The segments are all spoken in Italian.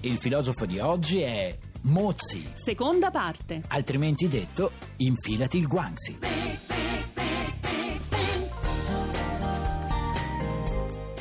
Il filosofo di oggi è Mozzi, Seconda parte. altrimenti detto, infilati il guanxi.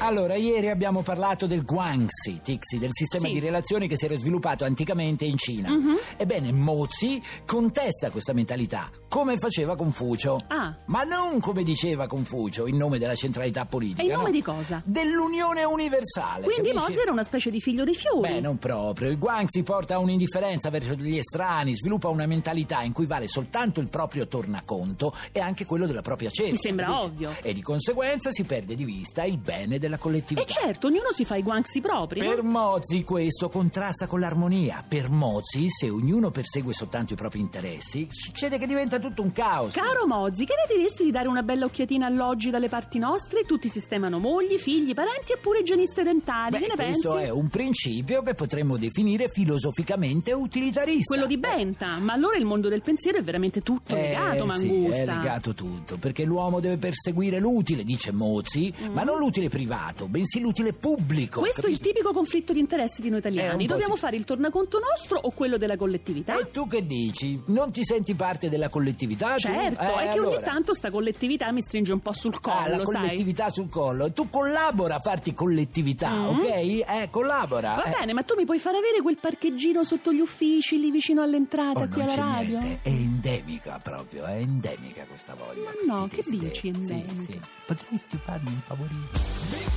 Allora, ieri abbiamo parlato del Guangxi, Tixi, del sistema Sì. di relazioni che si era sviluppato anticamente in Cina. Mhm. Ebbene, Mozi contesta questa mentalità, come faceva Confucio. Ah. Ma non come diceva Confucio, in nome della centralità politica. E in nome no? di cosa? Dell'unione universale. Quindi capisci? Mozzi era una specie di figlio dei fiori. Beh, non proprio. Il Guangxi porta a un'indifferenza verso gli estranei, sviluppa una mentalità in cui vale soltanto il proprio tornaconto e anche quello della propria cerchia. Mi sembra capisci? ovvio. E di conseguenza si perde di vista il bene della collettività. E certo, ognuno si fa i guanxi propri. no? Per Mozzi questo contrasta con l'armonia. Per Mozzi, se ognuno persegue soltanto i propri interessi, succede che diventa tutto un caos. Caro Mozzi, che ne diresti di dare una bella occhiatina all'oggi dalle parti nostre? Tutti sistemano mogli, figli, parenti e pure igienisti dentali. Beh, che ne questo pensi? è un principio che potremmo definire filosoficamente utilitarista. Quello di Benta. Ma allora il mondo del pensiero è veramente tutto Eh, legato, sì, Mangusta. è legato tutto, perché l'uomo deve perseguire l'utile, dice Mozzi, ma non l'utile privato, bensì l'utile pubblico. Questo è il capisci? tipico conflitto di interessi di noi italiani. Dobbiamo sì. fare il tornaconto nostro o quello della collettività? E tu che dici? Non ti senti parte della collettività? Certo, Eh, è che ogni allora. tanto sta collettività mi stringe un po' sul collo, Ah, la sai? collettività sul collo. Tu collabora a farti collettività, Mm. ok? Eh, collabora. Va eh. bene, ma tu mi puoi far avere quel parcheggino sotto gli uffici, lì vicino all'entrata, Oh, qui alla radio? niente, è endemica proprio, è endemica questa voglia. Ma no, che desideri. dici, Sì, endemica? sì. Potresti farmi un favorire?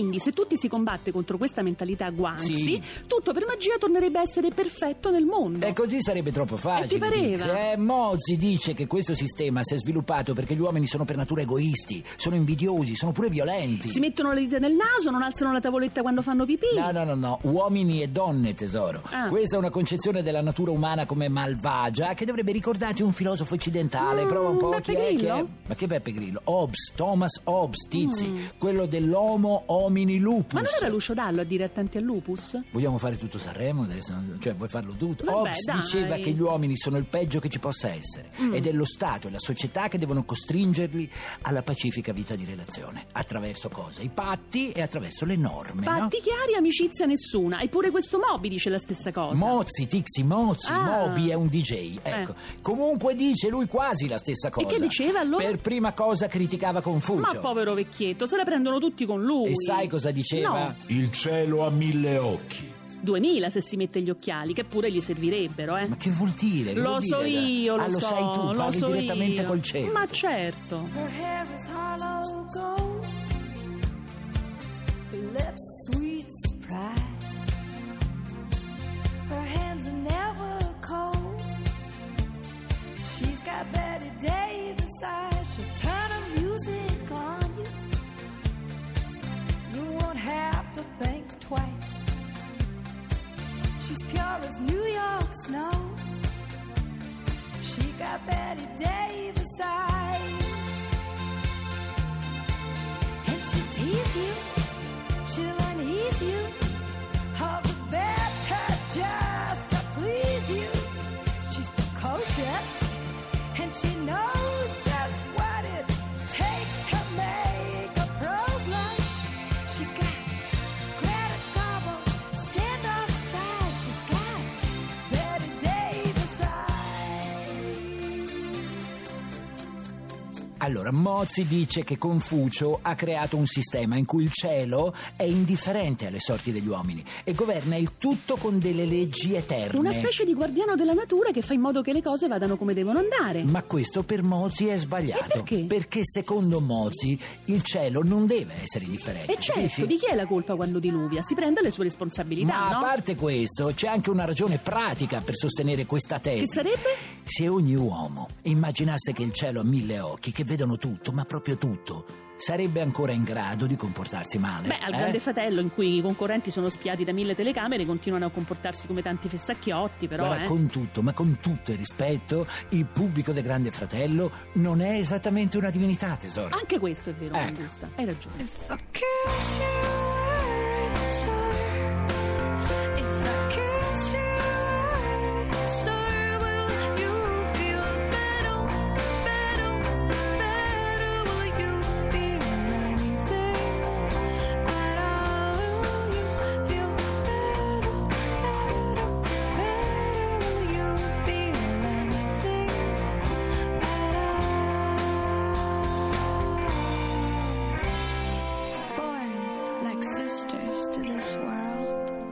Quindi, se tutti si combatte contro questa mentalità guanxi, Sì. tutto per magia tornerebbe a essere perfetto nel mondo. E così sarebbe troppo facile. E ti pareva? Eh, Mozzi dice che questo sistema si è sviluppato perché gli uomini sono per natura egoisti, sono invidiosi, sono pure violenti. Si mettono le dita nel naso, non alzano la tavoletta quando fanno pipì. No, no, no, no, uomini e donne, tesoro. Ah. Questa è una concezione della natura umana come malvagia che dovrebbe ricordarti un filosofo occidentale. Mm, Prova un po' Beppe chi è, chi è. Ma che Beppe Grillo? Hobbes, Thomas Hobbes, Tizi, quello dell'Homo homini lupus. Ma non era Lucio Dallo a dire attenti al lupus? Vogliamo fare tutto Sanremo adesso? Cioè, vuoi farlo tutto? Vabbè, Hobbes dai. diceva che gli uomini sono il peggio che ci possa essere Mm. ed è lo Stato e la società che devono costringerli alla pacifica vita di relazione. Attraverso cosa? I patti e attraverso le norme, no? Patti chiari, amicizia nessuna. Eppure questo Moby dice la stessa cosa. Mozzi, Tixi, Mozzi, Ah. Moby è un DJ, ecco. Comunque dice lui quasi la stessa cosa. che diceva allora? Per prima cosa criticava Confucio. Ma povero vecchietto, se la prendono tutti con lui. E sai cosa diceva? No, Il cielo ha mille occhi. 2000 se si mette gli occhiali, che pure gli servirebbero, eh. Ma che vuol dire? Che Lo vuol so dire? io, lo ah, lo so, sai tu, lo parli so direttamente io. col cielo. Ma certo. Her hair is hollow snow. She got Betty Davis eyes. Allora, Mozzi dice che Confucio ha creato un sistema in cui il cielo è indifferente alle sorti degli uomini e governa il tutto con delle leggi eterne. Una specie di guardiano della natura che fa in modo che le cose vadano come devono andare. Ma questo per Mozzi è sbagliato. E perché? secondo Mozzi il cielo non deve essere indifferente. E certo, capisci? di chi è la colpa quando diluvia? Si prende le sue responsabilità, Ma a no? parte questo, c'è anche una ragione pratica per sostenere questa tesi. Che sarebbe? Se ogni uomo immaginasse che il cielo ha mille occhi che vedono tutto, ma proprio tutto, sarebbe ancora in grado di comportarsi male. Beh, al eh? Grande Fratello, in cui i concorrenti sono spiati da mille telecamere, continuano a comportarsi come tanti fessacchiotti, però, Guarda, eh. con tutto, ma con tutto il rispetto, il pubblico del Grande Fratello non è esattamente una divinità, tesoro. Anche questo è vero, Ecco. Mangusta. Hai ragione. If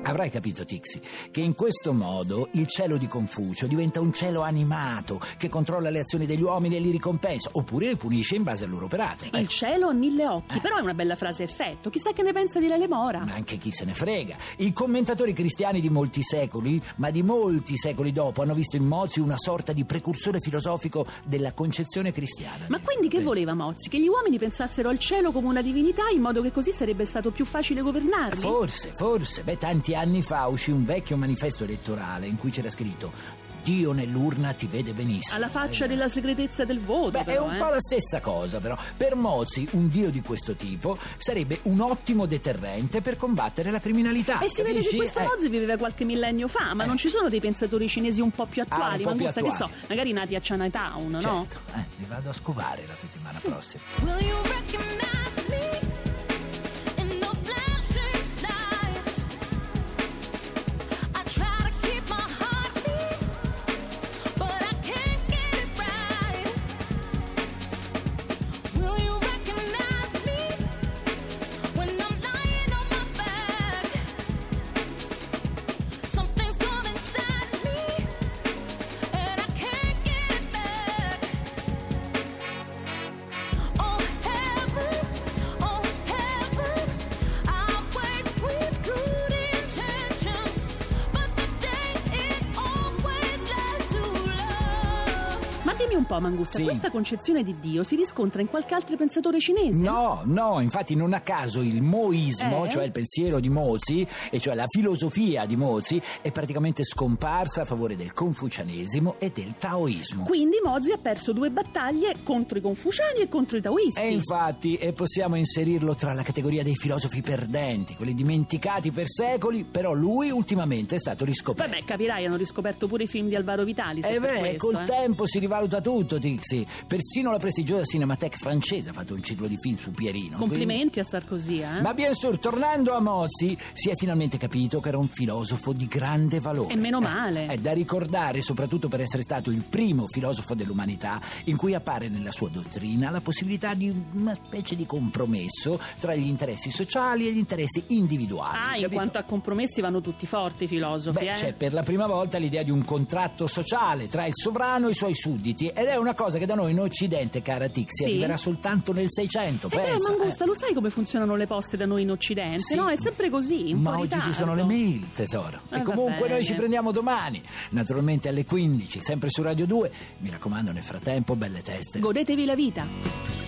Avrai capito, Tixi, che in questo modo il cielo di Confucio diventa un cielo animato che controlla le azioni degli uomini e li ricompensa, oppure li punisce in base al loro operato. Il Ecco. cielo ha mille occhi, però è una bella frase effetto. Chissà che ne pensa di Lele Mora. Ma anche chi se ne frega. I commentatori cristiani di molti secoli, ma di molti secoli dopo, hanno visto in Mozzi una sorta di precursore filosofico della concezione cristiana. Ma quindi che voleva Mozzi? Che gli uomini pensassero al cielo come una divinità in modo che così sarebbe stato più facile governarli? Forse, forse. Beh, tanti anni fa uscì un vecchio manifesto elettorale in cui c'era scritto Dio nell'urna ti vede benissimo. Alla faccia Eh, della segretezza del voto, Beh, è però, un eh. po' la stessa cosa, però. Per Mozzi, un dio di questo tipo sarebbe un ottimo deterrente per combattere la criminalità. E si vede che capisci? questo Eh. Mozzi viveva qualche millennio fa, ma Eh. non ci sono dei pensatori cinesi un po' più attuali, Ah, un po' più Mangusta, che so, attuali. magari nati a Chinatown, no? Certo, eh, li vado a scovare la settimana prossima. Dimmi un po', Mangusta, Sì. questa concezione di Dio si riscontra in qualche altro pensatore cinese? No, no, infatti non a caso il moismo, Eh? cioè il pensiero di Mozzi, e cioè la filosofia di Mozzi, è praticamente scomparsa a favore del confucianesimo e del taoismo. Quindi Mozzi ha perso due battaglie contro i confuciani e contro i taoisti. E infatti e possiamo inserirlo tra la categoria dei filosofi perdenti, quelli dimenticati per secoli, però lui ultimamente è stato riscoperto. Vabbè, capirai, hanno riscoperto pure i film di Alvaro Vitali. se E per beh, questo, col eh. tempo si rivaluta tutto, Tixi. Persino la prestigiosa Cinematheque francese ha fatto un ciclo di film su Pierino. Complimenti a Sarkozy, eh? quindi- Ma bien sûr, tornando a Mozzi, si è finalmente capito che era un filosofo di grande valore. E meno male. Eh, È da ricordare, soprattutto per essere stato il primo filosofo dell'umanità in cui appare nella sua dottrina la possibilità di una specie di compromesso tra gli interessi sociali e gli interessi individuali. Ah, in capito? quanto a compromessi vanno tutti forti i filosofi, Beh, eh? c'è per la prima volta l'idea di un contratto sociale tra il sovrano e i suoi sudditi ed è una cosa che da noi in Occidente, cara Tixi, Sì? arriverà soltanto nel 600, E beh, pensa. Mangusta, eh. lo sai come funzionano le poste da noi in Occidente? Sì. No, è sempre così, Ma oggi ci sono le mail, tesoro. Eh, e comunque noi ci prendiamo domani, naturalmente alle 15, sempre su Radio 2. Mi raccomando, nel frattempo, belle teste. Godetevi la vita.